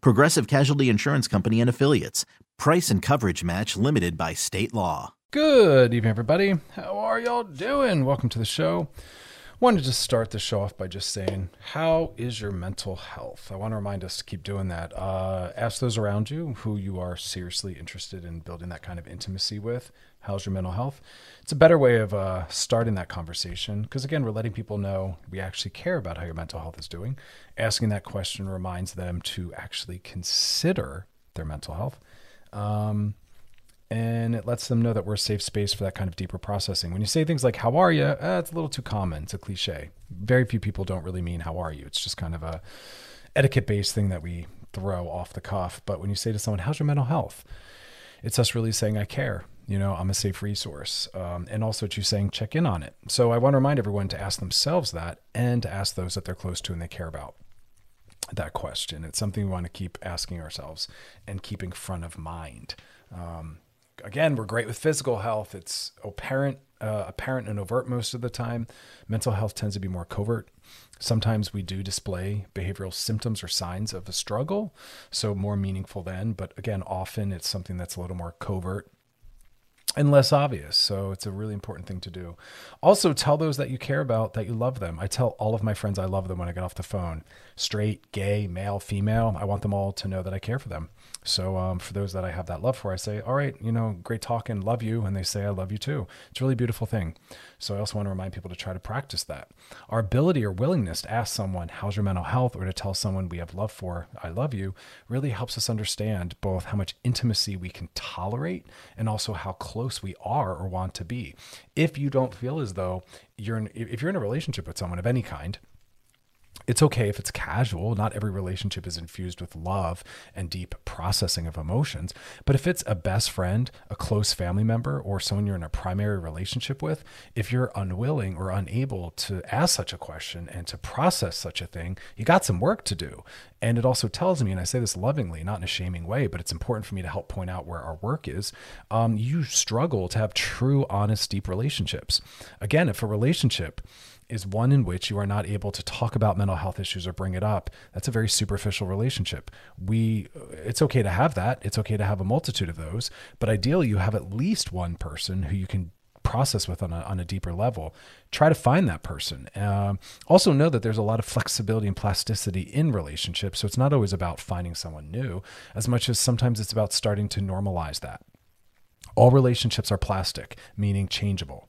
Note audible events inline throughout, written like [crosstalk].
Progressive Casualty Insurance Company and Affiliates. Price and coverage match limited by state law. Good evening, everybody. How are y'all doing? Welcome to the show. Wanted to start the show off by just saying, How is your mental health? I want to remind us to keep doing that. Uh, ask those around you who you are seriously interested in building that kind of intimacy with. How's your mental health? It's a better way of uh, starting that conversation because, again, we're letting people know we actually care about how your mental health is doing. Asking that question reminds them to actually consider their mental health. Um, and it lets them know that we're a safe space for that kind of deeper processing. When you say things like "How are you?" Uh, it's a little too common. It's a cliche. Very few people don't really mean "How are you?" It's just kind of a etiquette-based thing that we throw off the cuff. But when you say to someone, "How's your mental health?" It's us really saying, "I care." You know, I'm a safe resource, um, and also to saying, "Check in on it." So I want to remind everyone to ask themselves that, and to ask those that they're close to and they care about that question. It's something we want to keep asking ourselves and keeping front of mind. Um, again, we're great with physical health. It's apparent, uh, apparent and overt most of the time. Mental health tends to be more covert. Sometimes we do display behavioral symptoms or signs of a struggle, so more meaningful then. But again, often it's something that's a little more covert and less obvious. So it's a really important thing to do. Also, tell those that you care about that you love them. I tell all of my friends I love them when I get off the phone straight, gay, male, female. I want them all to know that I care for them. So um, for those that I have that love for, I say, all right, you know, great talking, love you. And they say, I love you too. It's a really beautiful thing. So I also want to remind people to try to practice that. Our ability or willingness to ask someone, how's your mental health? Or to tell someone we have love for, I love you, really helps us understand both how much intimacy we can tolerate and also how close we are or want to be. If you don't feel as though you're in, if you're in a relationship with someone of any kind, it's okay if it's casual. Not every relationship is infused with love and deep processing of emotions. But if it's a best friend, a close family member, or someone you're in a primary relationship with, if you're unwilling or unable to ask such a question and to process such a thing, you got some work to do. And it also tells me, and I say this lovingly, not in a shaming way, but it's important for me to help point out where our work is. Um, you struggle to have true, honest, deep relationships. Again, if a relationship, is one in which you are not able to talk about mental health issues or bring it up. That's a very superficial relationship. We it's okay to have that. It's okay to have a multitude of those but ideally you have at least one person who you can process with on a, on a deeper level. Try to find that person. Um, also know that there's a lot of flexibility and plasticity in relationships so it's not always about finding someone new as much as sometimes it's about starting to normalize that. All relationships are plastic meaning changeable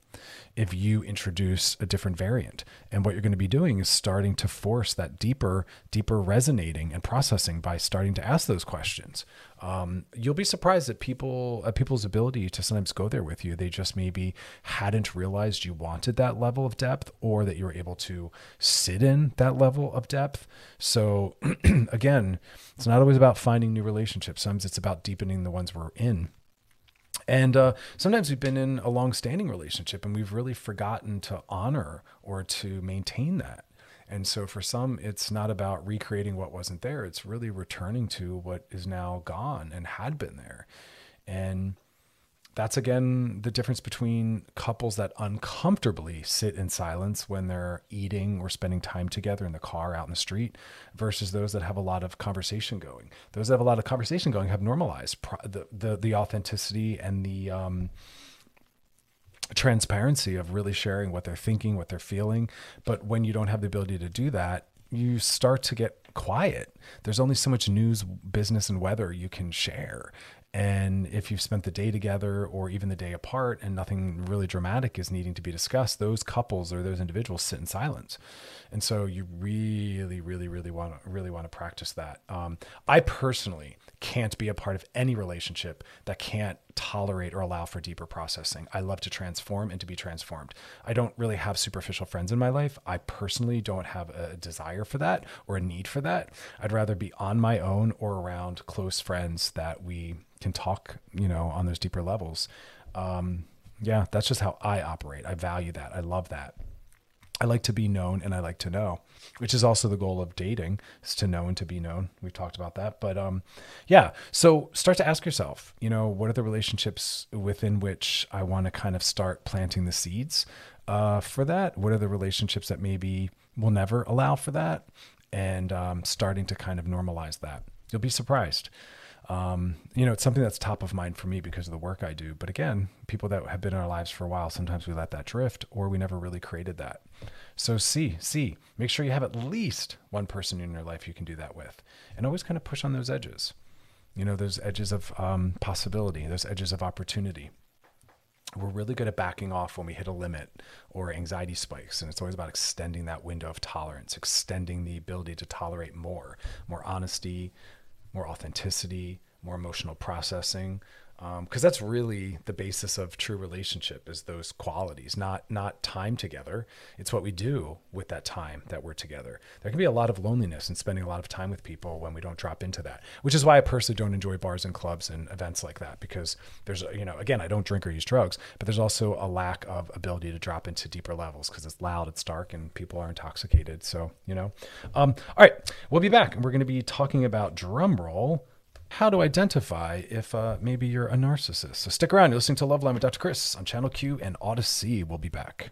if you introduce a different variant. And what you're going to be doing is starting to force that deeper, deeper resonating and processing by starting to ask those questions. Um, you'll be surprised at people at people's ability to sometimes go there with you. They just maybe hadn't realized you wanted that level of depth, or that you were able to sit in that level of depth. So [clears throat] again, it's not always about finding new relationships. Sometimes it's about deepening the ones we're in. And uh, sometimes we've been in a long standing relationship and we've really forgotten to honor or to maintain that. And so for some, it's not about recreating what wasn't there, it's really returning to what is now gone and had been there. And that's again the difference between couples that uncomfortably sit in silence when they're eating or spending time together in the car out in the street versus those that have a lot of conversation going. Those that have a lot of conversation going have normalized the the, the authenticity and the um, transparency of really sharing what they're thinking what they're feeling. But when you don't have the ability to do that you start to get quiet. There's only so much news business and weather you can share And if you've spent the day together or even the day apart and nothing really dramatic is needing to be discussed, those couples or those individuals sit in silence. And so you really, really, really want to really want to practice that. Um, I personally can't be a part of any relationship that can't tolerate or allow for deeper processing. I love to transform and to be transformed. I don't really have superficial friends in my life. I personally don't have a desire for that or a need for that. I'd rather be on my own or around close friends that we can talk, you know, on those deeper levels. Um, yeah, that's just how I operate. I value that. I love that. I like to be known and I like to know, which is also the goal of dating is to know and to be known. We've talked about that. But um yeah, so start to ask yourself, you know, what are the relationships within which I want to kind of start planting the seeds uh, for that? What are the relationships that maybe will never allow for that? And um, starting to kind of normalize that. You'll be surprised. Um, you know, it's something that's top of mind for me because of the work I do. But again, people that have been in our lives for a while, sometimes we let that drift or we never really created that. So see, see, make sure you have at least one person in your life you can do that with and always kind of push on those edges. You know, those edges of um, possibility, those edges of opportunity. We're really good at backing off when we hit a limit or anxiety spikes. And it's always about extending that window of tolerance, extending the ability to tolerate more, more honesty, more authenticity, more emotional processing, because um, that's really the basis of true relationship is those qualities not not time together. It's what we do with that time that we're together. There can be a lot of loneliness and spending a lot of time with people when we don't drop into that which is why i personally don't enjoy bars and clubs and events like that because there's you know again i don't drink or use drugs but there's also a lack of ability to drop into deeper levels because it's loud it's dark and people are intoxicated. So you know um, all right we'll be back. And we're going to be talking about drum roll how to identify if uh, maybe you're a narcissist. So stick around. You're listening to Love Loveline with Dr. Chris on Channel Q and Audacy. We'll be back.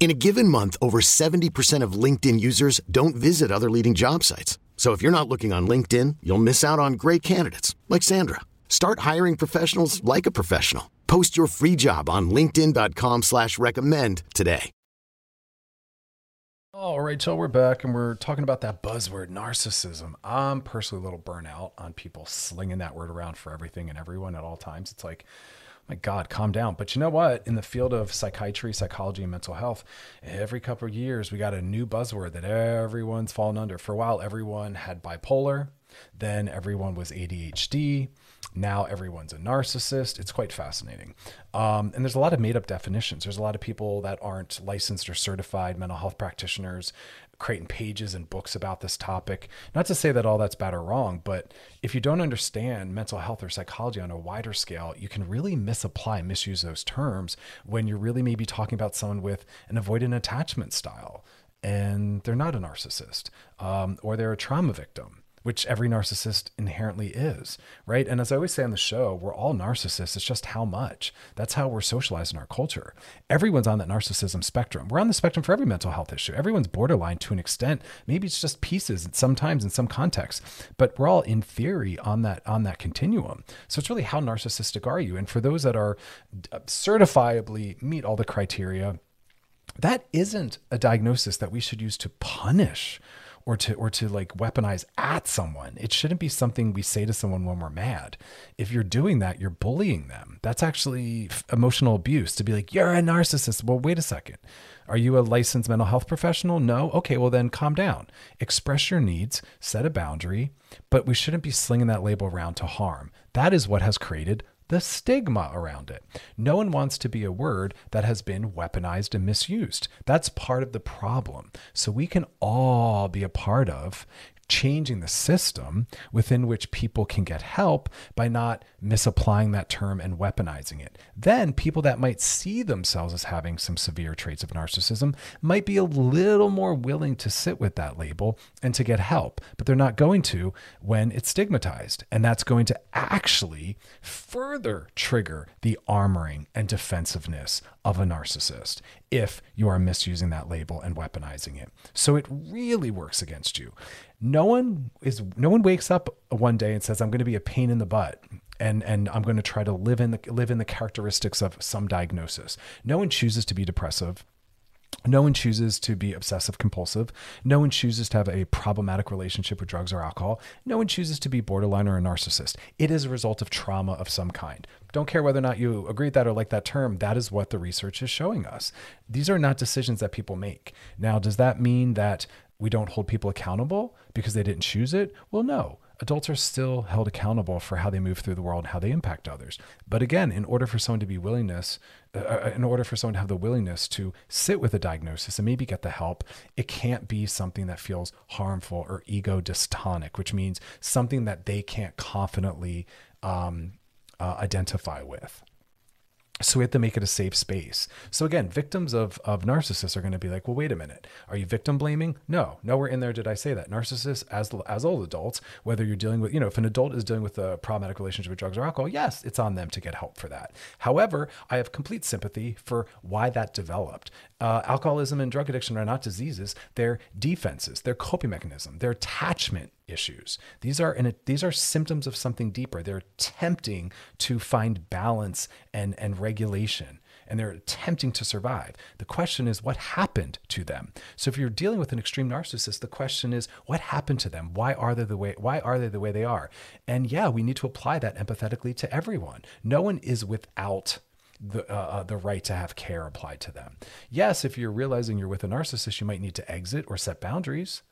In a given month, over 70% of LinkedIn users don't visit other leading job sites. So if you're not looking on LinkedIn, you'll miss out on great candidates like Sandra. Start hiring professionals like a professional. Post your free job on LinkedIn.com slash recommend today. All right, so we're back and we're talking about that buzzword, narcissism. I'm personally a little burnout on people slinging that word around for everything and everyone at all times. It's like my God, calm down. But you know what? In the field of psychiatry, psychology, and mental health, every couple of years we got a new buzzword that everyone's fallen under. For a while, everyone had bipolar, then everyone was ADHD. Now everyone's a narcissist. It's quite fascinating. Um, and there's a lot of made up definitions. There's a lot of people that aren't licensed or certified mental health practitioners creating pages and books about this topic. Not to say that all that's bad or wrong, but if you don't understand mental health or psychology on a wider scale, you can really misapply, misuse those terms when you're really maybe talking about someone with an avoidant attachment style and they're not a narcissist um, or they're a trauma victim which every narcissist inherently is, right? And as I always say on the show, we're all narcissists. It's just how much. That's how we're socialized in our culture. Everyone's on that narcissism spectrum. We're on the spectrum for every mental health issue. Everyone's borderline to an extent. Maybe it's just pieces sometimes in some contexts, but we're all in theory on that on that continuum. So it's really how narcissistic are you? And for those that are uh, certifiably meet all the criteria, that isn't a diagnosis that we should use to punish or to or to like weaponize at someone. It shouldn't be something we say to someone when we're mad. If you're doing that, you're bullying them. That's actually emotional abuse to be like, "You're a narcissist." Well, wait a second. Are you a licensed mental health professional? No. Okay, well then calm down. Express your needs, set a boundary, but we shouldn't be slinging that label around to harm. That is what has created the stigma around it. No one wants to be a word that has been weaponized and misused. That's part of the problem. So we can all be a part of changing the system within which people can get help by not misapplying that term and weaponizing it. Then people that might see themselves as having some severe traits of narcissism might be a little more willing to sit with that label and to get help, but they're not going to when it's stigmatized. And that's going to actually further trigger the armoring and defensiveness of a narcissist if you are misusing that label and weaponizing it. So it really works against you. No one is no one wakes up one day and says I'm going to be a pain in the butt and and I'm going to try to live in the live in the characteristics of some diagnosis. No one chooses to be depressive. No one chooses to be obsessive compulsive. No one chooses to have a problematic relationship with drugs or alcohol. No one chooses to be borderline or a narcissist. It is a result of trauma of some kind. Don't care whether or not you agree with that or like that term. That is what the research is showing us. These are not decisions that people make. Now, does that mean that we don't hold people accountable because they didn't choose it? Well, no. Adults are still held accountable for how they move through the world and how they impact others. But again, in order for someone to be willingness, uh, uh, in order for someone to have the willingness to sit with a diagnosis and maybe get the help, it can't be something that feels harmful or ego dystonic, which means something that they can't confidently um, uh, identify with. So we have to make it a safe space. So again, victims of, of narcissists are going to be like, well, wait a minute. Are you victim blaming? No, nowhere in there did I say that. Narcissists, as as old adults, whether you're dealing with, you know, if an adult is dealing with a problematic relationship with drugs or alcohol, yes, it's on them to get help for that. However, I have complete sympathy for why that developed. Uh, alcoholism and drug addiction are not diseases; they're defenses, they're coping mechanism, they're attachment issues. These are and these are symptoms of something deeper. They're attempting to find balance and and regulation and they're attempting to survive. The question is what happened to them. So if you're dealing with an extreme narcissist, the question is what happened to them? Why are they the way why are they the way they are? And yeah, we need to apply that empathetically to everyone. No one is without the uh, uh, the right to have care applied to them. Yes, if you're realizing you're with a narcissist, you might need to exit or set boundaries.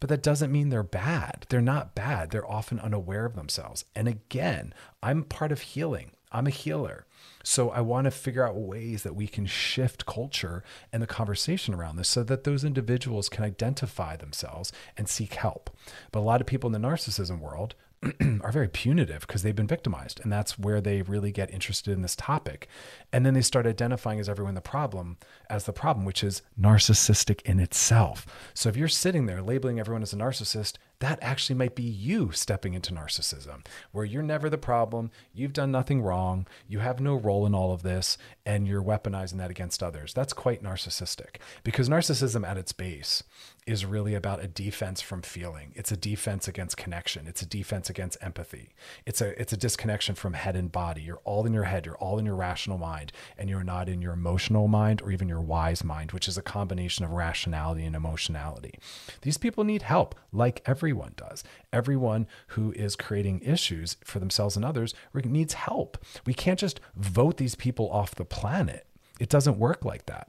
But that doesn't mean they're bad. They're not bad. They're often unaware of themselves. And again, I'm part of healing. I'm a healer. So I want to figure out ways that we can shift culture and the conversation around this so that those individuals can identify themselves and seek help. But a lot of people in the narcissism world [clears throat] are very punitive because they've been victimized. And that's where they really get interested in this topic. And then they start identifying as everyone the problem as the problem, which is narcissistic in itself. So if you're sitting there labeling everyone as a narcissist, that actually might be you stepping into narcissism, where you're never the problem, you've done nothing wrong, you have no role in all of this, and you're weaponizing that against others. That's quite narcissistic because narcissism at its base is really about a defense from feeling. It's a defense against connection. It's a defense against empathy. It's a it's a disconnection from head and body. You're all in your head, you're all in your rational mind, and you're not in your emotional mind or even your wise mind, which is a combination of rationality and emotionality. These people need help like everyone does. Everyone who is creating issues for themselves and others needs help. We can't just vote these people off the planet. It doesn't work like that.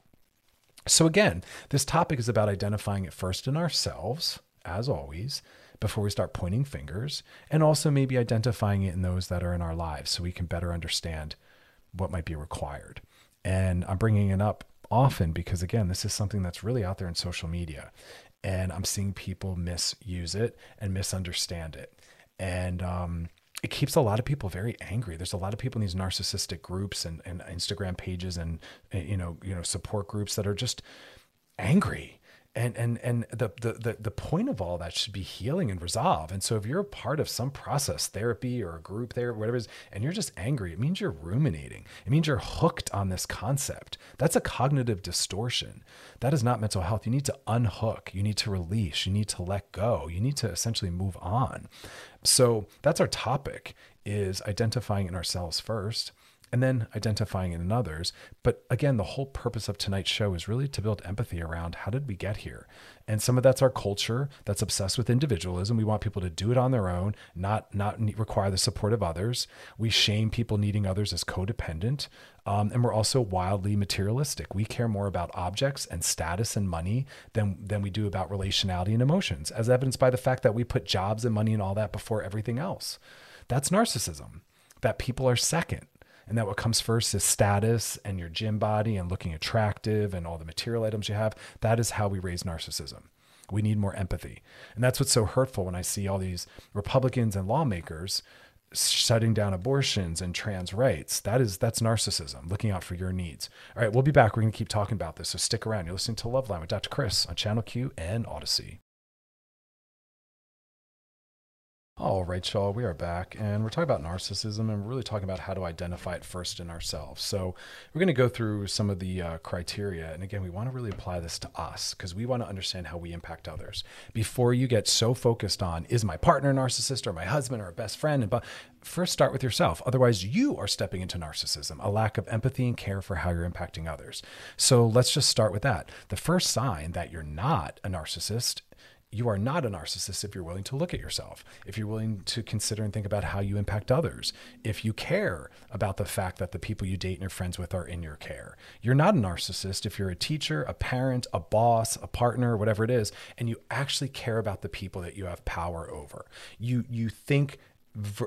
So, again, this topic is about identifying it first in ourselves, as always, before we start pointing fingers, and also maybe identifying it in those that are in our lives so we can better understand what might be required. And I'm bringing it up often because, again, this is something that's really out there in social media. And I'm seeing people misuse it and misunderstand it. And um, it keeps a lot of people very angry. There's a lot of people in these narcissistic groups and, and Instagram pages and you know you know support groups that are just angry and and and the, the the point of all that should be healing and resolve. And so if you're a part of some process therapy or a group there whatever it is and you're just angry it means you're ruminating. It means you're hooked on this concept. That's a cognitive distortion. That is not mental health. You need to unhook. You need to release. You need to let go. You need to essentially move on. So that's our topic is identifying in ourselves first and then identifying it in others. But again, the whole purpose of tonight's show is really to build empathy around how did we get here? And some of that's our culture that's obsessed with individualism. We want people to do it on their own, not not require the support of others. We shame people needing others as codependent. Um, and we're also wildly materialistic. We care more about objects and status and money than, than we do about relationality and emotions, as evidenced by the fact that we put jobs and money and all that before everything else. That's narcissism, that people are second and that what comes first is status and your gym body and looking attractive and all the material items you have. That is how we raise narcissism. We need more empathy. And that's what's so hurtful when I see all these Republicans and lawmakers shutting down abortions and trans rights. That is that's narcissism, looking out for your needs. All right, we'll be back. We're going to keep talking about this. So stick around. You're listening to Loveline with Dr. Chris on Channel Q and Audacy. All right, y'all, we are back and we're talking about narcissism and we're really talking about how to identify it first in ourselves. So, we're going to go through some of the uh, criteria. And again, we want to really apply this to us because we want to understand how we impact others. Before you get so focused on, is my partner a narcissist or my husband or a best friend? And, but first start with yourself. Otherwise, you are stepping into narcissism, a lack of empathy and care for how you're impacting others. So, let's just start with that. The first sign that you're not a narcissist you are not a narcissist if you're willing to look at yourself, if you're willing to consider and think about how you impact others, if you care about the fact that the people you date and you're friends with are in your care. You're not a narcissist if you're a teacher, a parent, a boss, a partner, whatever it is, and you actually care about the people that you have power over. You you think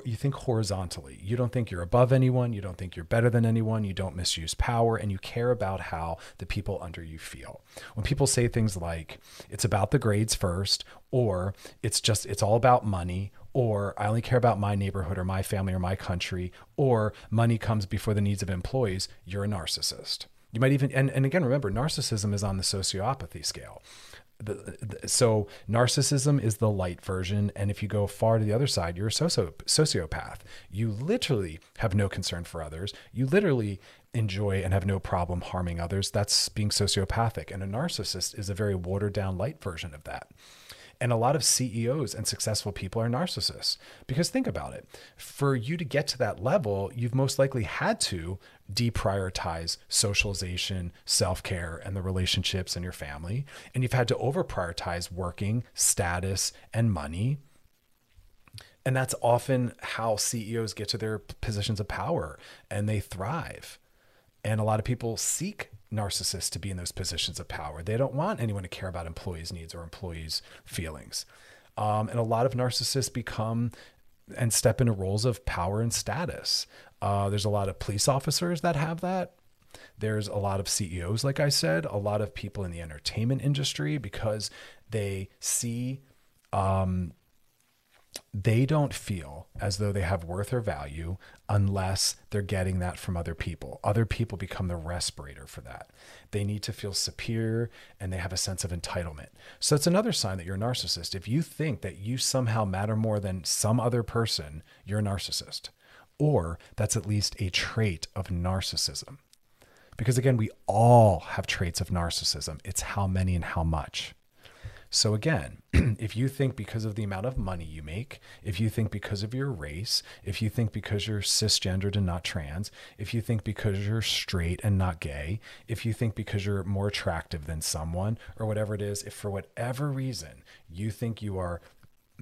you think horizontally. You don't think you're above anyone. You don't think you're better than anyone. You don't misuse power and you care about how the people under you feel. When people say things like, it's about the grades first, or it's just, it's all about money, or I only care about my neighborhood or my family or my country, or money comes before the needs of employees, you're a narcissist. You might even, and, and again, remember, narcissism is on the sociopathy scale the, the, so narcissism is the light version and if you go far to the other side you're a socio, sociopath. You literally have no concern for others. You literally enjoy and have no problem harming others. That's being sociopathic and a narcissist is a very watered down light version of that and a lot of CEOs and successful people are narcissists. Because think about it for you to get to that level, you've most likely had to deprioritize socialization, self care, and the relationships in your family. And you've had to over prioritize working, status, and money. And that's often how CEOs get to their positions of power and they thrive. And a lot of people seek narcissists to be in those positions of power. They don't want anyone to care about employees' needs or employees' feelings. Um, and a lot of narcissists become and step into roles of power and status. Uh, there's a lot of police officers that have that. There's a lot of CEOs, like I said, a lot of people in the entertainment industry because they see um, they don't feel as though they have worth or value unless they're getting that from other people. Other people become the respirator for that. They need to feel superior and they have a sense of entitlement. So it's another sign that you're a narcissist. If you think that you somehow matter more than some other person, you're a narcissist. Or that's at least a trait of narcissism. Because again, we all have traits of narcissism. It's how many and how much. So again, [clears throat] if you think because of the amount of money you make, if you think because of your race, if you think because you're cisgendered and not trans, if you think because you're straight and not gay, if you think because you're more attractive than someone or whatever it is, if for whatever reason you think you are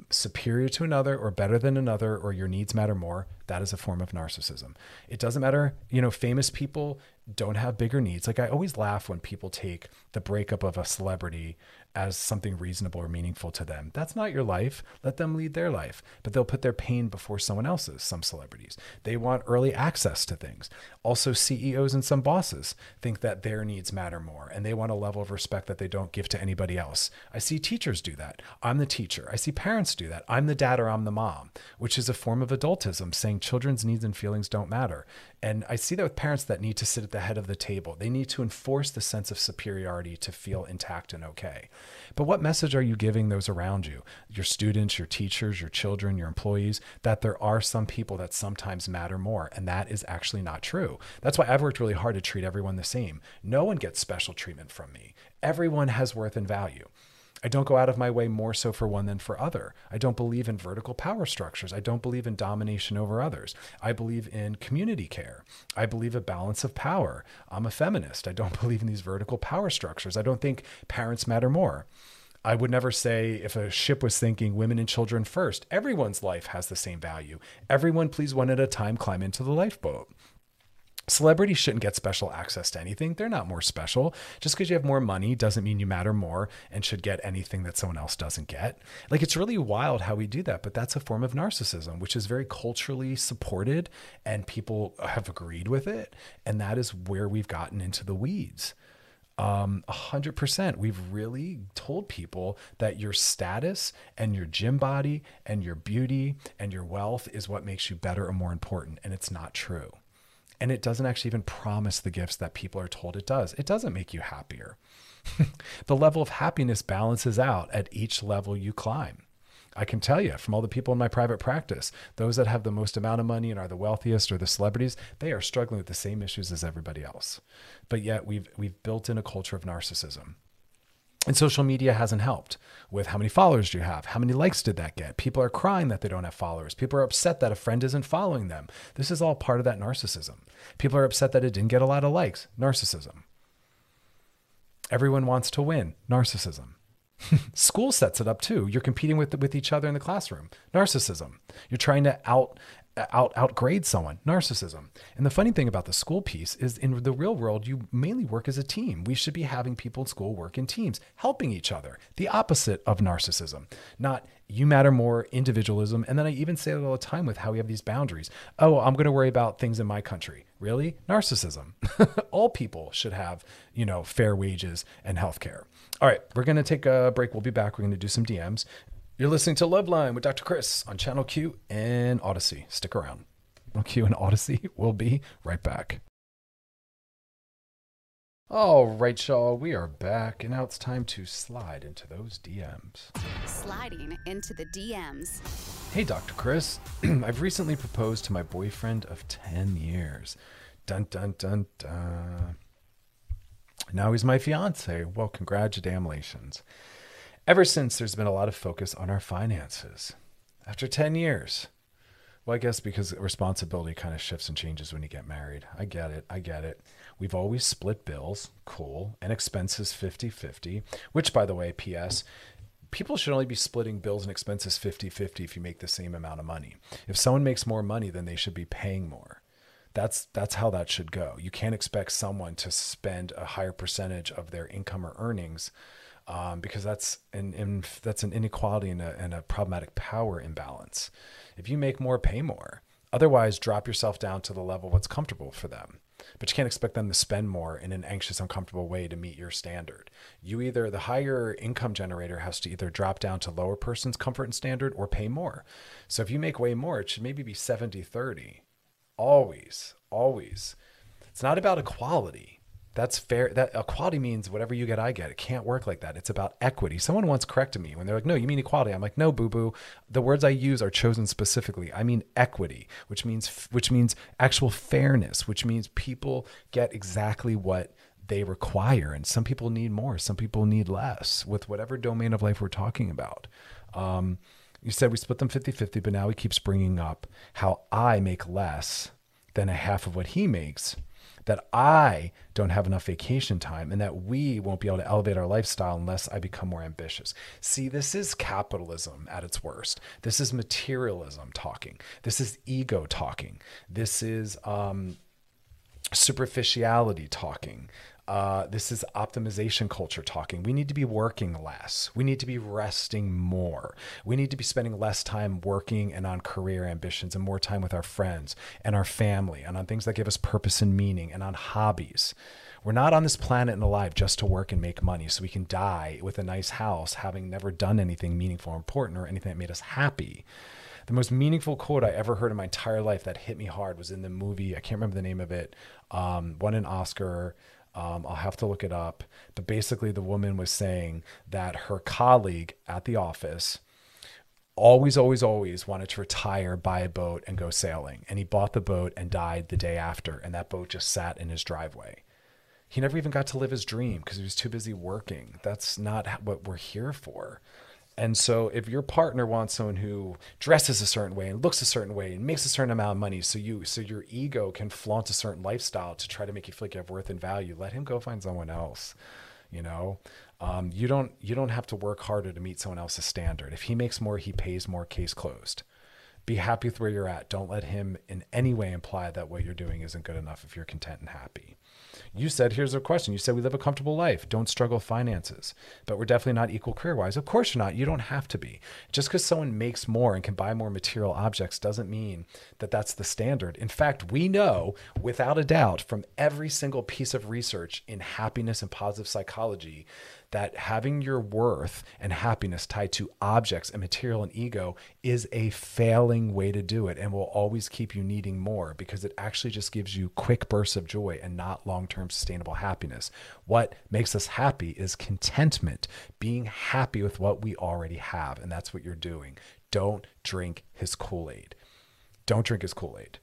superior to another or better than another or your needs matter more, that is a form of narcissism. It doesn't matter, you know, famous people don't have bigger needs. Like I always laugh when people take the breakup of a celebrity as something reasonable or meaningful to them. That's not your life. Let them lead their life. But they'll put their pain before someone else's, some celebrities. They want early access to things. Also, CEOs and some bosses think that their needs matter more and they want a level of respect that they don't give to anybody else. I see teachers do that. I'm the teacher. I see parents do that. I'm the dad or I'm the mom, which is a form of adultism, saying children's needs and feelings don't matter. And I see that with parents that need to sit at the head of the table. They need to enforce the sense of superiority to feel intact and okay. But what message are you giving those around you, your students, your teachers, your children, your employees, that there are some people that sometimes matter more? And that is actually not true. That's why I've worked really hard to treat everyone the same. No one gets special treatment from me. Everyone has worth and value. I don't go out of my way more so for one than for other. I don't believe in vertical power structures. I don't believe in domination over others. I believe in community care. I believe a balance of power. I'm a feminist. I don't [laughs] believe in these vertical power structures. I don't think parents matter more. I would never say if a ship was thinking women and children first, everyone's life has the same value. Everyone, please, one at a time, climb into the lifeboat. Celebrities shouldn't get special access to anything. They're not more special. Just because you have more money doesn't mean you matter more and should get anything that someone else doesn't get. Like it's really wild how we do that, but that's a form of narcissism, which is very culturally supported and people have agreed with it. And that is where we've gotten into the weeds. Um, 100%. We've really told people that your status and your gym body and your beauty and your wealth is what makes you better or more important. And it's not true. And it doesn't actually even promise the gifts that people are told it does. It doesn't make you happier. [laughs] the level of happiness balances out at each level you climb. I can tell you from all the people in my private practice, those that have the most amount of money and are the wealthiest or the celebrities, they are struggling with the same issues as everybody else. But yet we've we've built in a culture of narcissism. And social media hasn't helped with how many followers do you have? How many likes did that get? People are crying that they don't have followers. People are upset that a friend isn't following them. This is all part of that narcissism. People are upset that it didn't get a lot of likes. Narcissism. Everyone wants to win. Narcissism. [laughs] School sets it up too. You're competing with with each other in the classroom. Narcissism. You're trying to out out outgrade someone narcissism. And the funny thing about the school piece is in the real world you mainly work as a team. We should be having people in school work in teams helping each other the opposite of narcissism. Not you matter more individualism. And then i even say it all the time with how we have these boundaries. Oh i'm going to worry about things in my country. Really? Narcissism. [laughs] All people should have you know fair wages and health care all right we're going to take a break. We'll be back. We're going to do some dms you're listening to Love Line with Dr. Chris on Channel Q and Audacy. Stick around. Channel Q and Audacy. We'll be right back. All right, y'all, we are back, and now it's time to slide into those DMs. Sliding into the DMs. Hey, Dr. Chris. [clears throat] I've recently proposed to my boyfriend of 10 years. Dun, dun, dun, dun. Now he's my fiance. Well, congratulations. Ever since, there's been a lot of focus on our finances. After 10 years, well, I guess because responsibility kind of shifts and changes when you get married. I get it. I get it. We've always split bills, cool, and expenses 50 50, which, by the way, P.S., people should only be splitting bills and expenses 50 50 if you make the same amount of money. If someone makes more money, then they should be paying more. That's that's how that should go. You can't expect someone to spend a higher percentage of their income or earnings um, because that's an, that's an inequality and a, and a problematic power imbalance. If you make more, pay more. Otherwise, drop yourself down to the level what's comfortable for them. But you can't expect them to spend more in an anxious, uncomfortable way to meet your standard. You either, the higher income generator has to either drop down to lower person's comfort and standard or pay more. So if you make way more, it should maybe be 70 30. Always, always. It's not about equality that's fair. That equality means whatever you get, I get. It can't work like that. It's about equity. Someone once corrected me when they're like, "No, you mean equality." I'm like, "No, boo boo. The words I use are chosen specifically. I mean equity, which means which means actual fairness, which means people get exactly what they require, and some people need more, some people need less. With whatever domain of life we're talking about." Um, you said we split them 50 50, but now he keeps bringing up how I make less than a half of what he makes that I don't have enough vacation time and that we won't be able to elevate our lifestyle unless I become more ambitious. See, this is capitalism at its worst. This is materialism talking. This is ego talking. This is um, superficiality talking. Uh, this is optimization culture talking. We need to be working less. We need to be resting more. We need to be spending less time working and on career ambitions and more time with our friends and our family and on things that give us purpose and meaning and on hobbies. We're not on this planet and alive just to work and make money so we can die with a nice house, having never done anything meaningful or important or anything that made us happy. The most meaningful quote I ever heard in my entire life that hit me hard was in the movie, I can't remember the name of it, um, won an Oscar Um, I'll have to look it up. But basically, the woman was saying that her colleague at the office always, always, always wanted to retire, buy a boat, and go sailing. And he bought the boat and died the day after. And that boat just sat in his driveway. He never even got to live his dream because he was too busy working. That's not what we're here for. And so, if your partner wants someone who dresses a certain way and looks a certain way and makes a certain amount of money, so you, so your ego can flaunt a certain lifestyle to try to make you feel like you have worth and value, let him go find someone else. You know, um, you don't you don't have to work harder to meet someone else's standard. If he makes more, he pays more. Case closed. Be happy with where you're at. Don't let him in any way imply that what you're doing isn't good enough if you're content and happy. You said, here's a question. You said we live a comfortable life, don't struggle finances, but we're definitely not equal career wise. Of course you're not. You don't have to be. Just because someone makes more and can buy more material objects doesn't mean that that's the standard. In fact, we know without a doubt from every single piece of research in happiness and positive psychology that having your worth and happiness tied to objects and material and ego is a failing way to do it and will always keep you needing more because it actually just gives you quick bursts of joy and not long term sustainable happiness. What makes us happy is contentment, being happy with what we already have. And that's what you're doing. Don't drink his Kool Aid. Don't drink his Kool Aid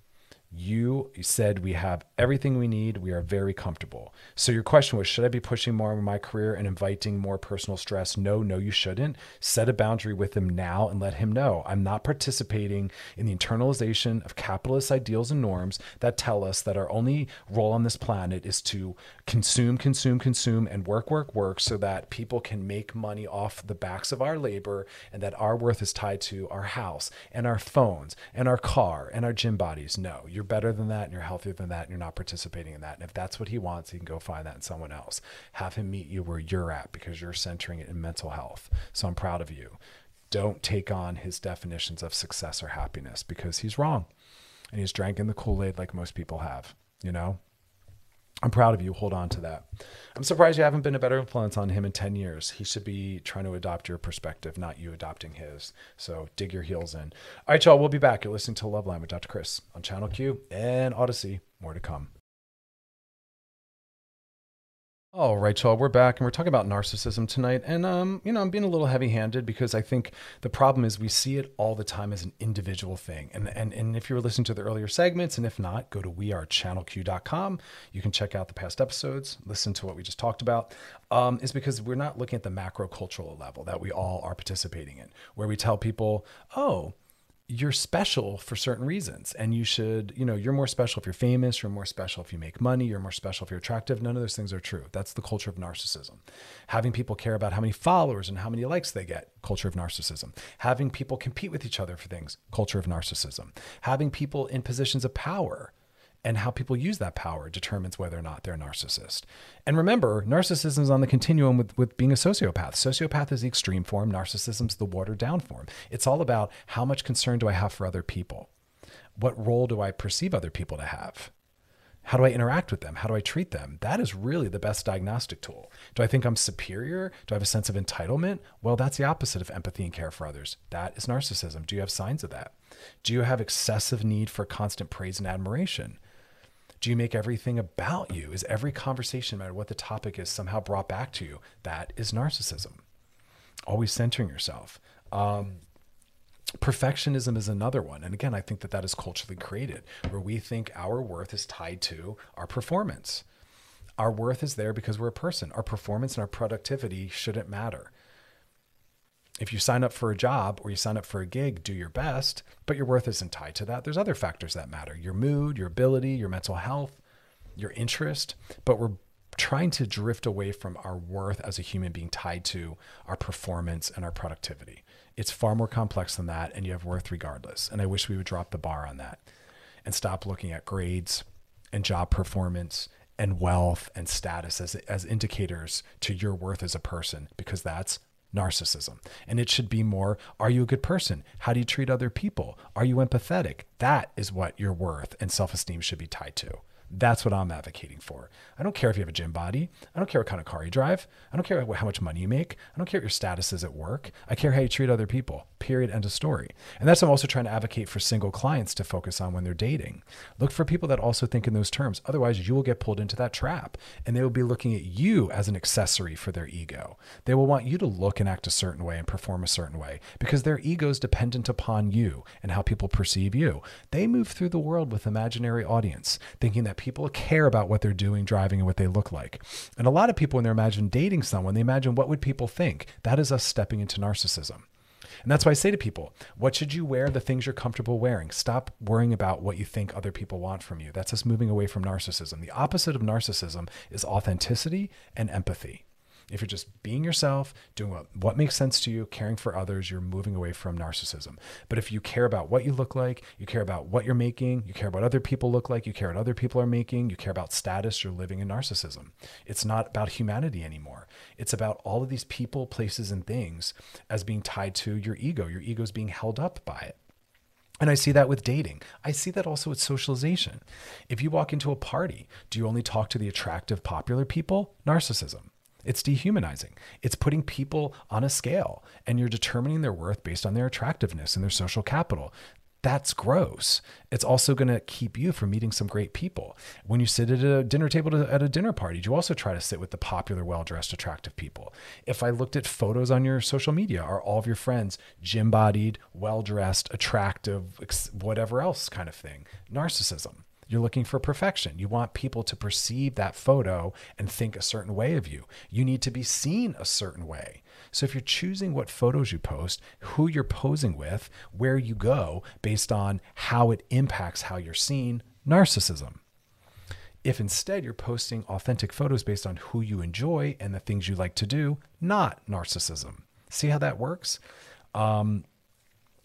you said we have everything we need. We are very comfortable. So your question was, should I be pushing more in my career and inviting more personal stress? No, no, you shouldn't. Set a boundary with him now and let him know I'm not participating in the internalization of capitalist ideals and norms that tell us that our only role on this planet is to consume, consume, consume, and work, work, work so that people can make money off the backs of our labor and that our worth is tied to our house and our phones and our car and our gym bodies. No, you're better than that and you're healthier than that and you're not participating in that. And if that's what he wants, he can go find that in someone else. Have him meet you where you're at because you're centering it in mental health. So I'm proud of you. Don't take on his definitions of success or happiness because he's wrong. And he's drinking the Kool Aid like most people have, you know? I'm proud of you. Hold on to that. I'm surprised you haven't been a better influence on him in 10 years. He should be trying to adopt your perspective, not you adopting his. So dig your heels in. All right, y'all. We'll be back. You're listening to Loveline with Dr. Chris on Channel Q and Audacy. More to come. All right, y'all, we're back and we're talking about narcissism tonight. And, um, you know, I'm being a little heavy handed because I think the problem is we see it all the time as an individual thing. And, and, and if you were listening to the earlier segments, and if not, go to wearechannelq.com. You can check out the past episodes, listen to what we just talked about. Um, is because we're not looking at the macro cultural level that we all are participating in, where we tell people, oh, you're special for certain reasons. And you should you know you're more special if you're famous you're more special if you make money you're more special if you're attractive. None of those things are true. That's the culture of narcissism. Having people care about how many followers and how many likes they get culture of narcissism. Having people compete with each other for things culture of narcissism. Having people in positions of power and how people use that power determines whether or not they're a narcissist. And remember, narcissism is on the continuum with, with being a sociopath. Sociopath is the extreme form, narcissism is the watered down form. It's all about how much concern do I have for other people? What role do I perceive other people to have? How do I interact with them? How do I treat them? That is really the best diagnostic tool. Do I think I'm superior? Do I have a sense of entitlement? Well, that's the opposite of empathy and care for others. That is narcissism. Do you have signs of that? Do you have excessive need for constant praise and admiration? Do you make everything about you? Is every conversation, no matter what the topic is, somehow brought back to you? That is narcissism. Always centering yourself. Um, perfectionism is another one. And again, I think that that is culturally created, where we think our worth is tied to our performance. Our worth is there because we're a person. Our performance and our productivity shouldn't matter if you sign up for a job or you sign up for a gig, do your best, but your worth isn't tied to that. There's other factors that matter your mood, your ability, your mental health, your interest. But we're trying to drift away from our worth as a human being tied to our performance and our productivity. It's far more complex than that, and you have worth regardless. And I wish we would drop the bar on that and stop looking at grades and job performance and wealth and status as, as indicators to your worth as a person, because that's narcissism. And it should be more are you a good person? How do you treat other people? Are you empathetic? That is what your worth and self esteem should be tied to. That's what I'm advocating for. I don't care if you have a gym body. I don't care what kind of car you drive. I don't care how much money you make. I don't care what your status is at work. I care how you treat other people. Period. End of story. And that's what I'm also trying to advocate for single clients to focus on when they're dating. Look for people that also think in those terms. Otherwise, you will get pulled into that trap and they will be looking at you as an accessory for their ego. They will want you to look and act a certain way and perform a certain way because their ego is dependent upon you and how people perceive you. They move through the world with imaginary audience, thinking that people care about what they're doing, driving, and what they look like. And a lot of people, when they imagine dating someone, they imagine what would people think. That is us stepping into narcissism. And that's why I say to people, what should you wear? The things you're comfortable wearing. Stop worrying about what you think other people want from you. That's us moving away from narcissism. The opposite of narcissism is authenticity and empathy. If you're just being yourself, doing what, what makes sense to you, caring for others, you're moving away from narcissism. But if you care about what you look like, you care about what you're making, you care about other people look like, you care what other people are making, you care about status, you're living in narcissism. It's not about humanity anymore. It's about all of these people, places, and things as being tied to your ego. Your ego is being held up by it. And I see that with dating. I see that also with socialization. If you walk into a party, do you only talk to the attractive, popular people? Narcissism. It's dehumanizing. It's putting people on a scale and you're determining their worth based on their attractiveness and their social capital. That's gross. It's also going to keep you from meeting some great people. When you sit at a dinner table to, at a dinner party, do you also try to sit with the popular, well dressed, attractive people. If I looked at photos on your social media, are all of your friends gym bodied, well dressed, attractive, whatever else kind of thing? Narcissism. You're looking for perfection. You want people to perceive that photo and think a certain way of you. You need to be seen a certain way. So if you're choosing what photos you post, who you're posing with, where you go based on how it impacts how you're seen, narcissism. If instead you're posting authentic photos based on who you enjoy and the things you like to do, not narcissism. See how that works? Um,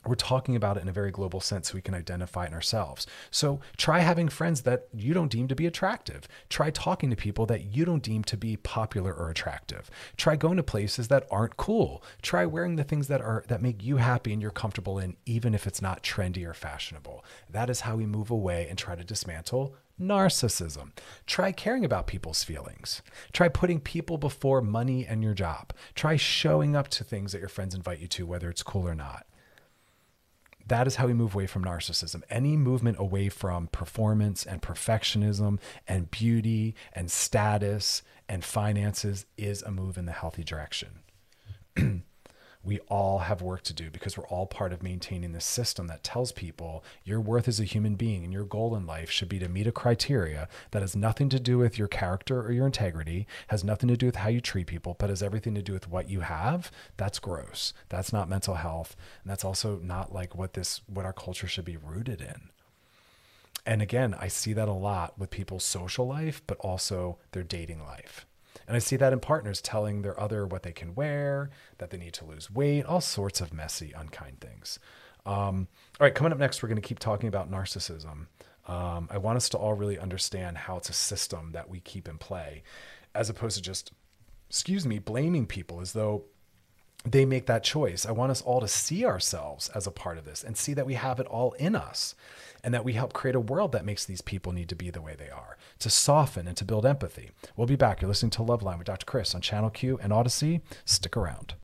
we're talking about it in a very global sense so we can identify it ourselves. So try having friends that you don't deem to be attractive. Try talking to people that you don't deem to be popular or attractive. Try going to places that aren't cool. Try wearing the things that are that make you happy and you're comfortable in even if it's not trendy or fashionable. That is how we move away and try to dismantle narcissism. Try caring about people's feelings. Try putting people before money and your job. Try showing up to things that your friends invite you to whether it's cool or not that is how we move away from narcissism. Any movement away from performance and perfectionism and beauty and status and finances is a move in the healthy direction. [clears throat] we all have work to do because we're all part of maintaining this system that tells people your worth as a human being and your goal in life should be to meet a criteria that has nothing to do with your character or your integrity, has nothing to do with how you treat people, but has everything to do with what you have. That's gross. That's not mental health. And that's also not like what this what our culture should be rooted in. And again, I see that a lot with people's social life, but also their dating life and I see that in partners telling their other what they can wear, that they need to lose weight, all sorts of messy, unkind things. Um, all right, coming up next, we're going to keep talking about narcissism. Um, I want us to all really understand how it's a system that we keep in play, as opposed to just, excuse me, blaming people as though they make that choice. I want us all to see ourselves as a part of this and see that we have it all in us and that we help create a world that makes these people need to be the way they are, to soften and to build empathy. We'll be back. You're listening to Loveline with Dr. Chris on Channel Q and Audacy. Stick around.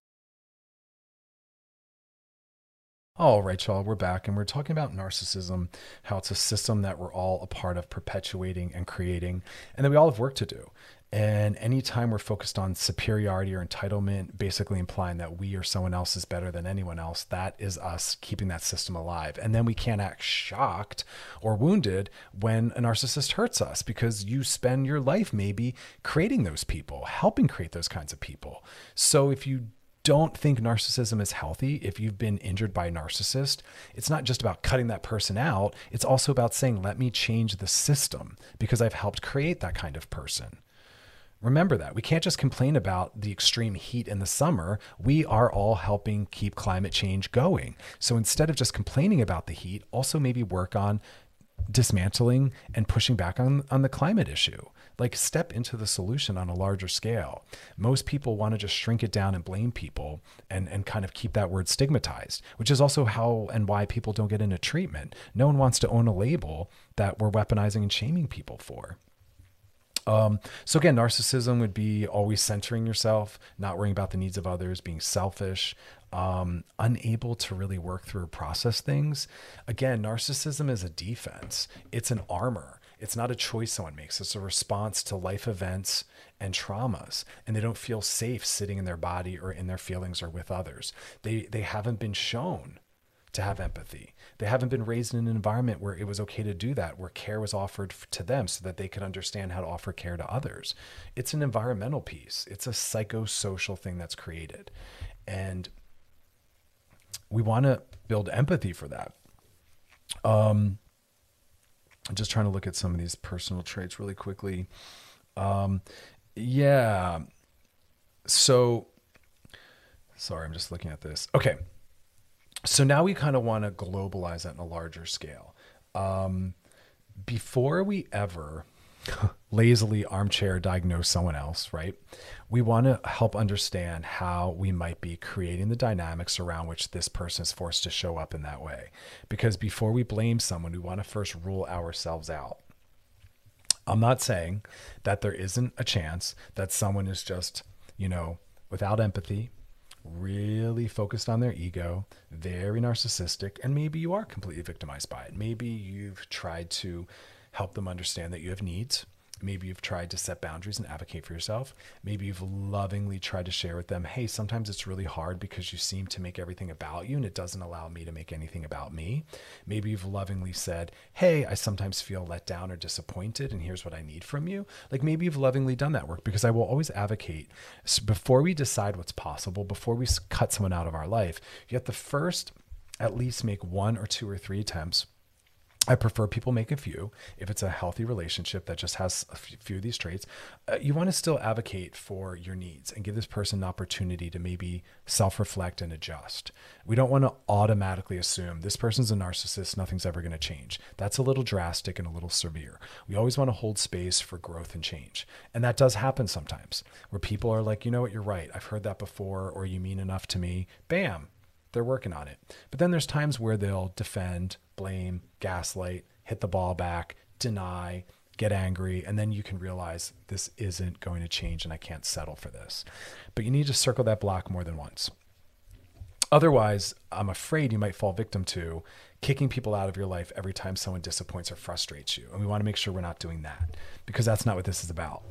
All right, y'all, we're back and we're talking about narcissism, how it's a system that we're all a part of perpetuating and creating, and that we all have work to do. And anytime we're focused on superiority or entitlement, basically implying that we or someone else is better than anyone else, that is us keeping that system alive. And then we can't act shocked or wounded when a narcissist hurts us because you spend your life maybe creating those people, helping create those kinds of people. So if you don't think narcissism is healthy, if you've been injured by a narcissist, it's not just about cutting that person out. It's also about saying, let me change the system because I've helped create that kind of person. Remember that. We can't just complain about the extreme heat in the summer. We are all helping keep climate change going. So instead of just complaining about the heat, also maybe work on dismantling and pushing back on, on the climate issue. Like, step into the solution on a larger scale. Most people want to just shrink it down and blame people and, and kind of keep that word stigmatized, which is also how and why people don't get into treatment. No one wants to own a label that we're weaponizing and shaming people for. Um, so again, narcissism would be always centering yourself, not worrying about the needs of others, being selfish, um, unable to really work through or process things. Again, narcissism is a defense. It's an armor. It's not a choice someone makes. It's a response to life events and traumas, and they don't feel safe sitting in their body or in their feelings or with others. They they haven't been shown to have empathy. They haven't been raised in an environment where it was okay to do that, where care was offered to them so that they could understand how to offer care to others. It's an environmental piece, it's a psychosocial thing that's created. And we want to build empathy for that. Um, I'm just trying to look at some of these personal traits really quickly. Um, yeah. So, sorry, I'm just looking at this. Okay. So now we kind of want to globalize that in a larger scale. Um, before we ever [laughs] lazily armchair diagnose someone else, right? We want to help understand how we might be creating the dynamics around which this person is forced to show up in that way. Because before we blame someone, we want to first rule ourselves out. I'm not saying that there isn't a chance that someone is just, you know, without empathy, really focused on their ego, very narcissistic, and maybe you are completely victimized by it. Maybe you've tried to help them understand that you have needs. Maybe you've tried to set boundaries and advocate for yourself. Maybe you've lovingly tried to share with them, hey, sometimes it's really hard because you seem to make everything about you and it doesn't allow me to make anything about me. Maybe you've lovingly said, hey, I sometimes feel let down or disappointed and here's what I need from you. Like maybe you've lovingly done that work because I will always advocate before we decide what's possible, before we cut someone out of our life, you have to first at least make one or two or three attempts I prefer people make a few. If it's a healthy relationship that just has a few of these traits, uh, you want to still advocate for your needs and give this person an opportunity to maybe self reflect and adjust. We don't want to automatically assume this person's a narcissist, nothing's ever going to change. That's a little drastic and a little severe. We always want to hold space for growth and change. And that does happen sometimes where people are like, you know what, you're right. I've heard that before, or you mean enough to me. Bam, they're working on it. But then there's times where they'll defend, blame, gaslight, hit the ball back, deny, get angry, and then you can realize this isn't going to change and I can't settle for this. But you need to circle that block more than once. Otherwise, I'm afraid you might fall victim to kicking people out of your life every time someone disappoints or frustrates you. And we want to make sure we're not doing that because that's not what this is about.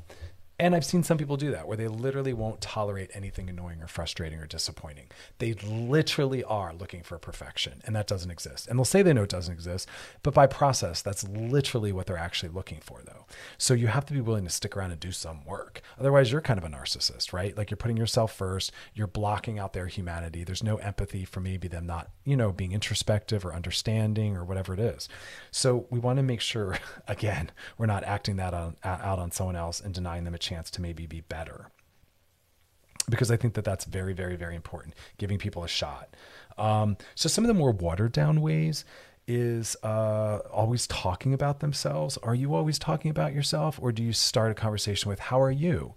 And I've seen some people do that where they literally won't tolerate anything annoying or frustrating or disappointing. They literally are looking for perfection, and that doesn't exist. And they'll say they know it doesn't exist, but by process, that's literally what they're actually looking for, though. So you have to be willing to stick around and do some work. Otherwise, you're kind of a narcissist, right? Like you're putting yourself first, you're blocking out their humanity. There's no empathy for maybe them not, you know, being introspective or understanding or whatever it is. So we want to make sure, [laughs] again, we're not acting that on, out on someone else and denying them a chance to maybe be better because I think that that's very, very, very important, giving people a shot. Um, so, some of the more watered down ways is uh, always talking about themselves. Are you always talking about yourself, or do you start a conversation with, How are you?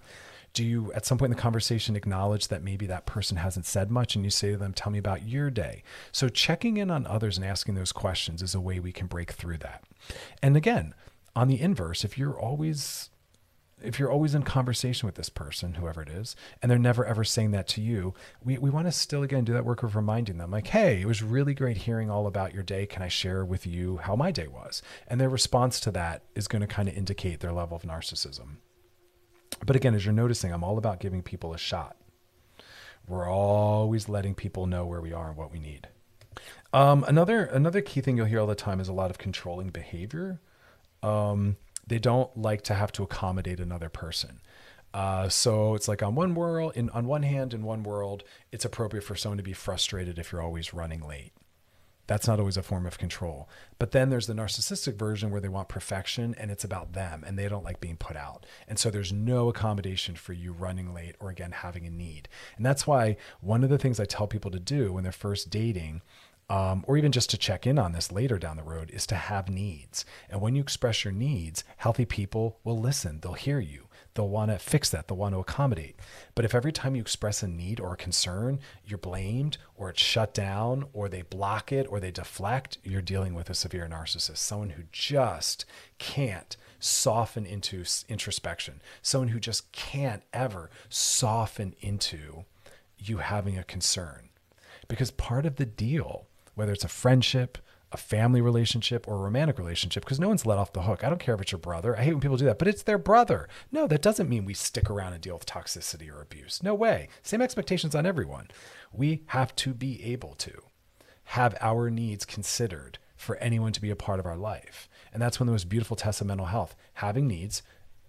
Do you, at some point in the conversation, acknowledge that maybe that person hasn't said much and you say to them, Tell me about your day? So, checking in on others and asking those questions is a way we can break through that. And again, on the inverse, if you're always if you're always in conversation with this person, whoever it is, and they're never ever saying that to you, we, we want to still again do that work of reminding them, like, hey, it was really great hearing all about your day. Can I share with you how my day was? And their response to that is going to kind of indicate their level of narcissism. But again, as you're noticing, I'm all about giving people a shot. We're always letting people know where we are and what we need. Um, another another key thing you'll hear all the time is a lot of controlling behavior. Um, they don't like to have to accommodate another person. Uh, so it's like on one world, in on one hand, in one world, it's appropriate for someone to be frustrated if you're always running late. That's not always a form of control. But then there's the narcissistic version where they want perfection and it's about them and they don't like being put out. And so there's no accommodation for you running late or again having a need. And that's why one of the things I tell people to do when they're first dating um, or even just to check in on this later down the road, is to have needs. And when you express your needs, healthy people will listen, they'll hear you. They'll want to fix that. They'll want to accommodate. But if every time you express a need or a concern, you're blamed or it's shut down or they block it or they deflect, you're dealing with a severe narcissist, someone who just can't soften into introspection, someone who just can't ever soften into you having a concern. Because part of the deal, whether it's a friendship, a family relationship or a romantic relationship because no one's let off the hook. I don't care if it's your brother. I hate when people do that, but it's their brother. No, that doesn't mean we stick around and deal with toxicity or abuse. No way. Same expectations on everyone. We have to be able to have our needs considered for anyone to be a part of our life. And that's one of the most beautiful tests of mental health having needs,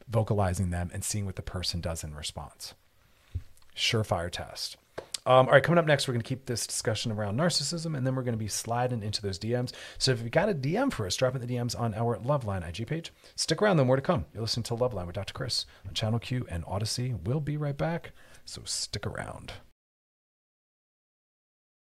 vocalizing them, and seeing what the person does in response. Surefire test. Um, all right, coming up next, we're going to keep this discussion around narcissism, and then we're going to be sliding into those DMs. So if you've got a DM for us, drop in the DMs on our Loveline IG page. Stick around, though, more to come. You're listening to Loveline with Dr. Chris on Channel Q and Audacy. We'll be right back, so stick around.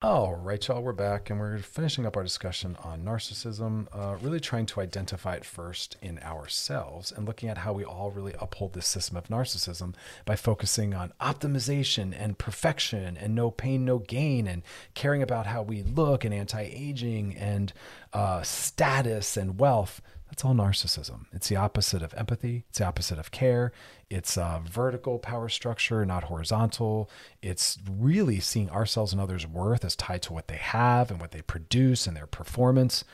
All right, y'all, we're back and we're finishing up our discussion on narcissism, uh, really trying to identify it first in ourselves and looking at how we all really uphold this system of narcissism by focusing on optimization and perfection and no pain, no gain, and caring about how we look and anti aging and uh, status and wealth. That's all narcissism. It's the opposite of empathy. It's the opposite of care. It's a vertical power structure, not horizontal. It's really seeing ourselves and others' worth as tied to what they have and what they produce and their performance.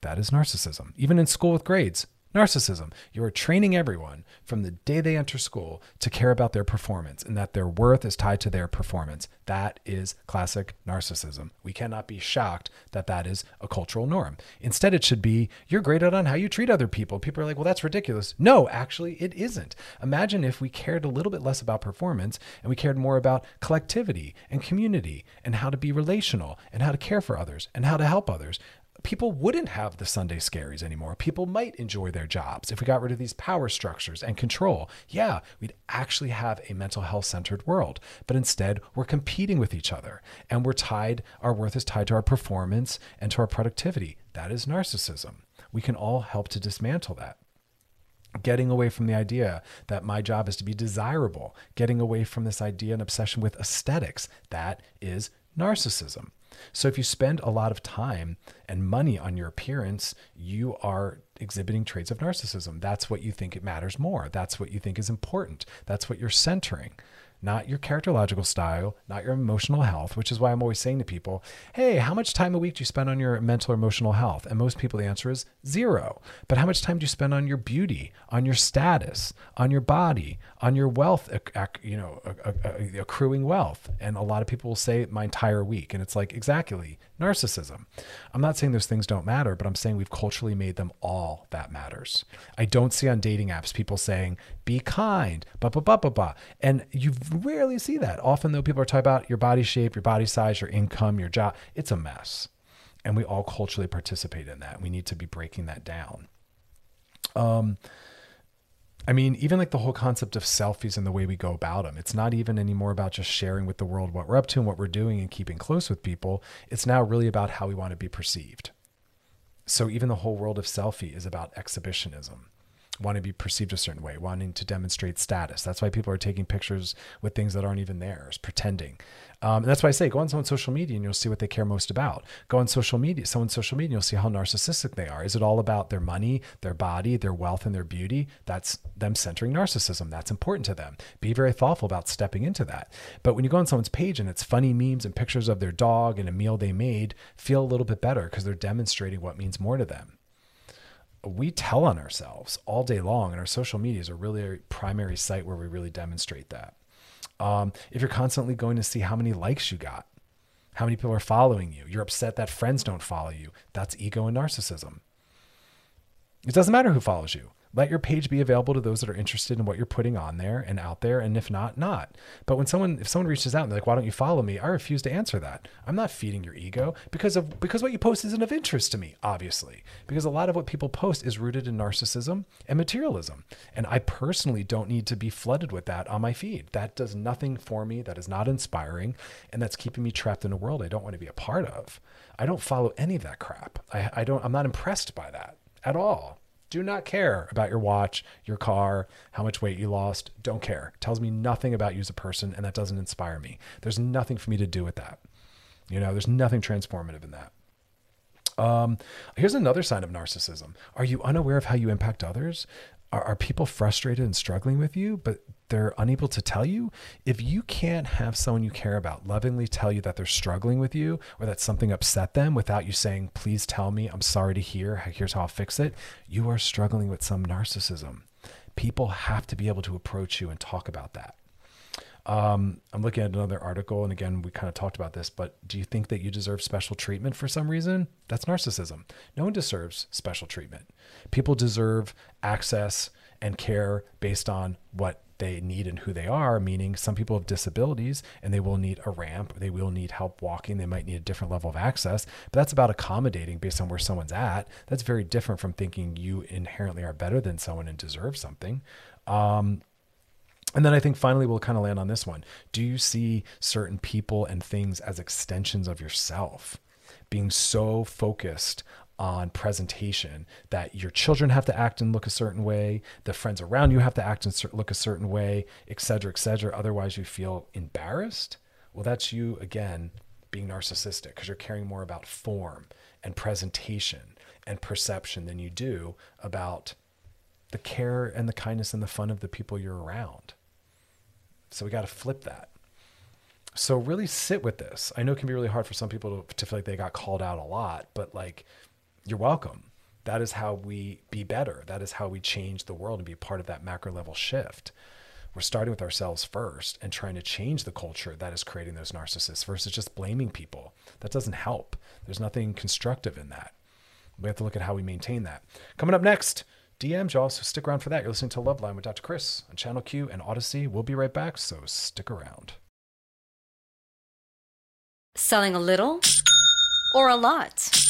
That is narcissism. Even in school with grades, Narcissism. You are training everyone from the day they enter school to care about their performance and that their worth is tied to their performance. That is classic narcissism. We cannot be shocked that that is a cultural norm. Instead, it should be you're graded on how you treat other people. People are like, well, that's ridiculous. No, actually, it isn't. Imagine if we cared a little bit less about performance and we cared more about collectivity and community and how to be relational and how to care for others and how to help others people wouldn't have the Sunday scaries anymore. People might enjoy their jobs if we got rid of these power structures and control. Yeah, we'd actually have a mental health centered world. But instead, we're competing with each other and we're tied, our worth is tied to our performance and to our productivity. That is narcissism. We can all help to dismantle that getting away from the idea that my job is to be desirable, getting away from this idea and obsession with aesthetics. That is narcissism. So if you spend a lot of time and money on your appearance, you are exhibiting traits of narcissism. That's what you think it matters more. That's what you think is important. That's what you're centering not your characterological style, not your emotional health, which is why I'm always saying to people, hey, how much time a week do you spend on your mental or emotional health? And most people, the answer is zero. But how much time do you spend on your beauty, on your status, on your body, on your wealth, you know, accruing wealth? And a lot of people will say my entire week. And it's like, exactly, narcissism. I'm not saying those things don't matter, but I'm saying we've culturally made them all that matters. I don't see on dating apps people saying, be kind, blah, blah, blah, blah, blah. And you rarely see that. Often, though, people are talking about your body shape, your body size, your income, your job. It's a mess. And we all culturally participate in that. We need to be breaking that down. Um, I mean, even like the whole concept of selfies and the way we go about them, it's not even anymore about just sharing with the world what we're up to and what we're doing and keeping close with people. It's now really about how we want to be perceived. So even the whole world of selfie is about exhibitionism wanting to be perceived a certain way, wanting to demonstrate status. That's why people are taking pictures with things that aren't even theirs, pretending. Um, that's why I say go on someone's social media and you'll see what they care most about. Go on social media, someone's social media, and you'll see how narcissistic they are. Is it all about their money, their body, their wealth, and their beauty? That's them centering narcissism. That's important to them. Be very thoughtful about stepping into that. But when you go on someone's page and it's funny memes and pictures of their dog and a meal they made, feel a little bit better because they're demonstrating what means more to them we tell on ourselves all day long, and our social media is a really primary site where we really demonstrate that. Um, if you're constantly going to see how many likes you got, how many people are following you, you're upset that friends don't follow you, that's ego and narcissism. It doesn't matter who follows you. Let your page be available to those that are interested in what you're putting on there and out there. And if not, not. But when someone, if someone reaches out and they're like, why don't you follow me? I refuse to answer that. I'm not feeding your ego because of, because what you post isn't of interest to me, obviously, because a lot of what people post is rooted in narcissism and materialism. And I personally don't need to be flooded with that on my feed. That does nothing for me. That is not inspiring. And that's keeping me trapped in a world I don't want to be a part of. I don't follow any of that crap. I, I don't, I'm not impressed by that at all do not care about your watch, your car, how much weight you lost. Don't care. It tells me nothing about you as a person, and that doesn't inspire me. There's nothing for me to do with that. You know, there's nothing transformative in that. Um, here's another sign of narcissism. Are you unaware of how you impact others? Are, are people frustrated and struggling with you, but they're unable to tell you? If you can't have someone you care about lovingly tell you that they're struggling with you or that something upset them without you saying, please tell me, I'm sorry to hear, here's how I'll fix it, you are struggling with some narcissism. People have to be able to approach you and talk about that. Um, I'm looking at another article, and again, we kind of talked about this, but do you think that you deserve special treatment for some reason? That's narcissism. No one deserves special treatment. People deserve access and care based on what they need and who they are, meaning some people have disabilities and they will need a ramp, they will need help walking, they might need a different level of access. But that's about accommodating based on where someone's at. That's very different from thinking you inherently are better than someone and deserve something. Um, and then I think finally we'll kind of land on this one. Do you see certain people and things as extensions of yourself? Being so focused on presentation that your children have to act and look a certain way, the friends around you have to act and look a certain way, et cetera, et cetera. Otherwise, you feel embarrassed. Well, that's you again being narcissistic because you're caring more about form and presentation and perception than you do about the care and the kindness and the fun of the people you're around. So we got to flip that. So really sit with this. I know it can be really hard for some people to, to feel like they got called out a lot, but like, you're welcome. That is how we be better. That is how we change the world and be part of that macro level shift. We're starting with ourselves first and trying to change the culture that is creating those narcissists versus just blaming people. That doesn't help. There's nothing constructive in that. We have to look at how we maintain that. Coming up next, DMs, y'all. So stick around for that. You're listening to Loveline with Dr. Chris on Channel Q and Audacy. We'll be right back, so stick around. Selling a little or a lot?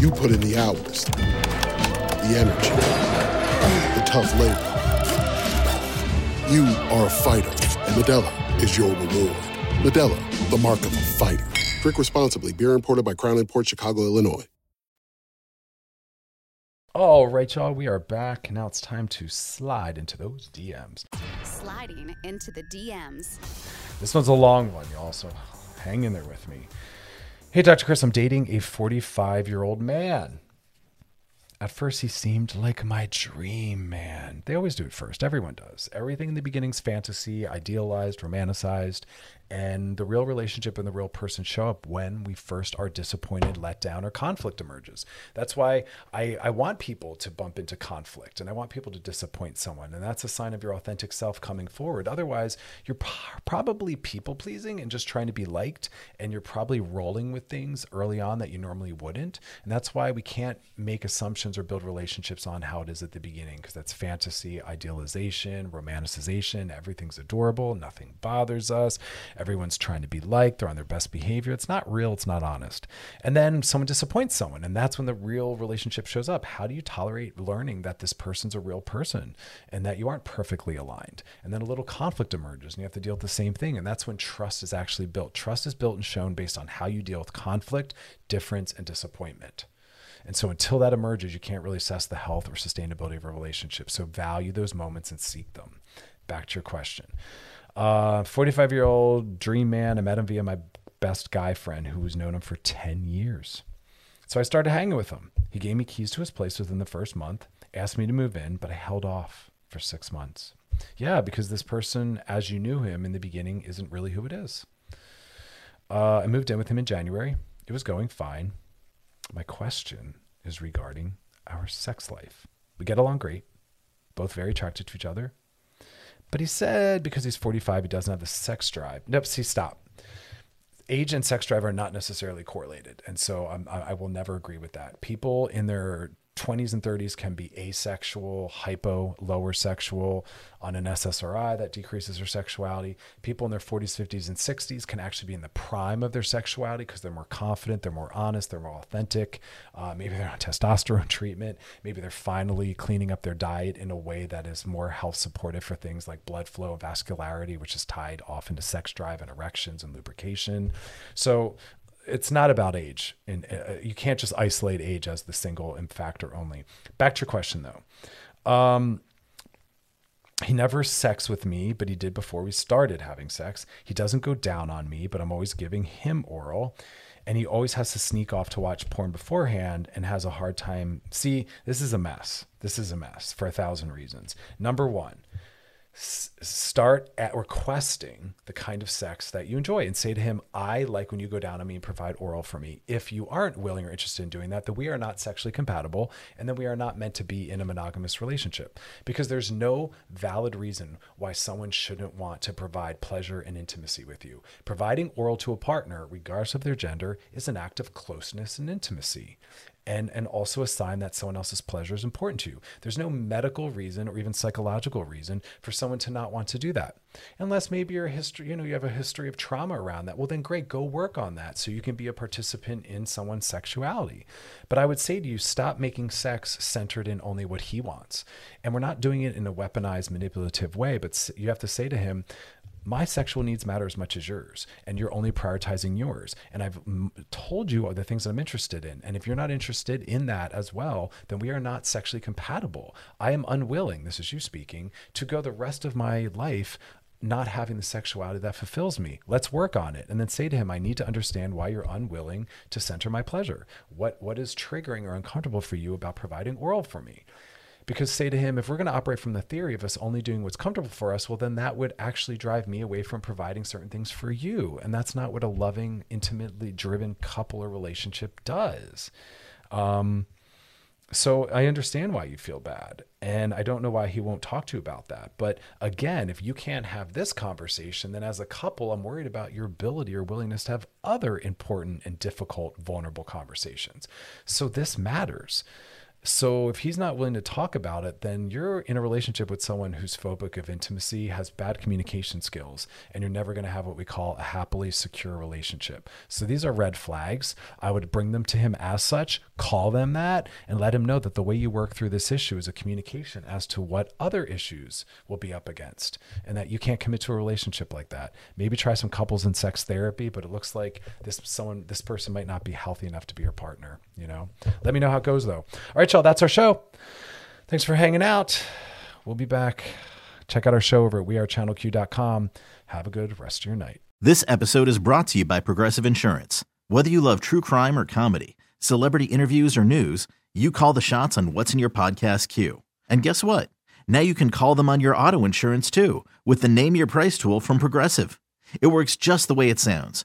You put in the hours, the energy, the tough labor. You are a fighter, and Modelo is your reward. Modelo, the mark of a fighter. Drink responsibly. Beer imported by Crown Port Chicago, Illinois. All right, y'all, we are back. Now it's time to slide into those DMs. Sliding into the DMs. This one's a long one, y'all, so hang in there with me. Hey, Dr. Chris, I'm dating a 45 year old man. At first, he seemed like my dream man. They always do it first. Everyone does. Everything in the beginning's fantasy, idealized, romanticized, and the real relationship and the real person show up when we first are disappointed, let down, or conflict emerges. That's why I, I want people to bump into conflict and I want people to disappoint someone. And that's a sign of your authentic self coming forward. Otherwise, you're probably people pleasing and just trying to be liked. And you're probably rolling with things early on that you normally wouldn't. And that's why we can't make assumptions or build relationships on how it is at the beginning because that's fantasy, idealization, romanticization. Everything's adorable, nothing bothers us everyone's trying to be liked, they're on their best behavior. It's not real, it's not honest. And then someone disappoints someone, and that's when the real relationship shows up. How do you tolerate learning that this person's a real person and that you aren't perfectly aligned? And then a little conflict emerges, and you have to deal with the same thing. And that's when trust is actually built. Trust is built and shown based on how you deal with conflict, difference, and disappointment. And so until that emerges, you can't really assess the health or sustainability of a relationship. So value those moments and seek them. Back to your question. Uh, 45 year old dream man. I met him via my best guy friend who's known him for 10 years. So I started hanging with him. He gave me keys to his place within the first month, asked me to move in, but I held off for six months. Yeah, because this person, as you knew him in the beginning, isn't really who it is. Uh, I moved in with him in January. It was going fine. My question is regarding our sex life. We get along great, both very attracted to each other, but he said because he's 45, he doesn't have the sex drive. Nope, see, stop. Age and sex drive are not necessarily correlated. And so I'm, I will never agree with that. People in their 20s and 30s can be asexual, hypo, lower sexual. On an SSRI, that decreases their sexuality. People in their 40s, 50s, and 60s can actually be in the prime of their sexuality because they're more confident, they're more honest, they're more authentic. Uh, maybe they're on testosterone treatment. Maybe they're finally cleaning up their diet in a way that is more health supportive for things like blood flow and vascularity, which is tied often to sex drive and erections and lubrication. So it's not about age. And uh, you can't just isolate age as the single factor only. Back to your question though. Um, he never sex with me but he did before we started having sex. He doesn't go down on me but i'm always giving him oral. And he always has to sneak off to watch porn beforehand and has a hard time. See this is a mess. This is a mess for a thousand reasons. Number one start at requesting the kind of sex that you enjoy and say to him, I like when you go down on me and provide oral for me. If you aren't willing or interested in doing that, then we are not sexually compatible and then we are not meant to be in a monogamous relationship because there's no valid reason why someone shouldn't want to provide pleasure and intimacy with you. Providing oral to a partner, regardless of their gender, is an act of closeness and intimacy and and also a sign that someone else's pleasure is important to you. There's no medical reason or even psychological reason for someone to not want to do that. Unless maybe your history, you know, you have a history of trauma around that. Well, then great, go work on that so you can be a participant in someone's sexuality. But I would say to you, stop making sex centered in only what he wants. And we're not doing it in a weaponized, manipulative way, but you have to say to him, my sexual needs matter as much as yours and you're only prioritizing yours and i've m- told you the things that i'm interested in and if you're not interested in that as well then we are not sexually compatible i am unwilling this is you speaking to go the rest of my life not having the sexuality that fulfills me. Let's work on it. And then say to him, I need to understand why you're unwilling to center my pleasure. What what is triggering or uncomfortable for you about providing oral for me? Because say to him, if we're going to operate from the theory of us only doing what's comfortable for us, well, then that would actually drive me away from providing certain things for you. And that's not what a loving, intimately driven couple or relationship does. Um, so I understand why you feel bad. And I don't know why he won't talk to you about that. But again, if you can't have this conversation, then as a couple, I'm worried about your ability or willingness to have other important and difficult, vulnerable conversations. So this matters So if he's not willing to talk about it, then you're in a relationship with someone who's phobic of intimacy, has bad communication skills, and you're never going to have what we call a happily secure relationship. So these are red flags. I would bring them to him as such, call them that, and let him know that the way you work through this issue is a communication as to what other issues will be up against, and that you can't commit to a relationship like that. Maybe try some couples and sex therapy, but it looks like this someone this person might not be healthy enough to be your partner. You know, let me know how it goes though. All right, that's our show. Thanks for hanging out. We'll be back. Check out our show over at wearechannelq.com. Have a good rest of your night. This episode is brought to you by Progressive Insurance. Whether you love true crime or comedy, celebrity interviews or news, you call the shots on what's in your podcast queue. And guess what? Now you can call them on your auto insurance too with the Name Your Price tool from Progressive. It works just the way it sounds.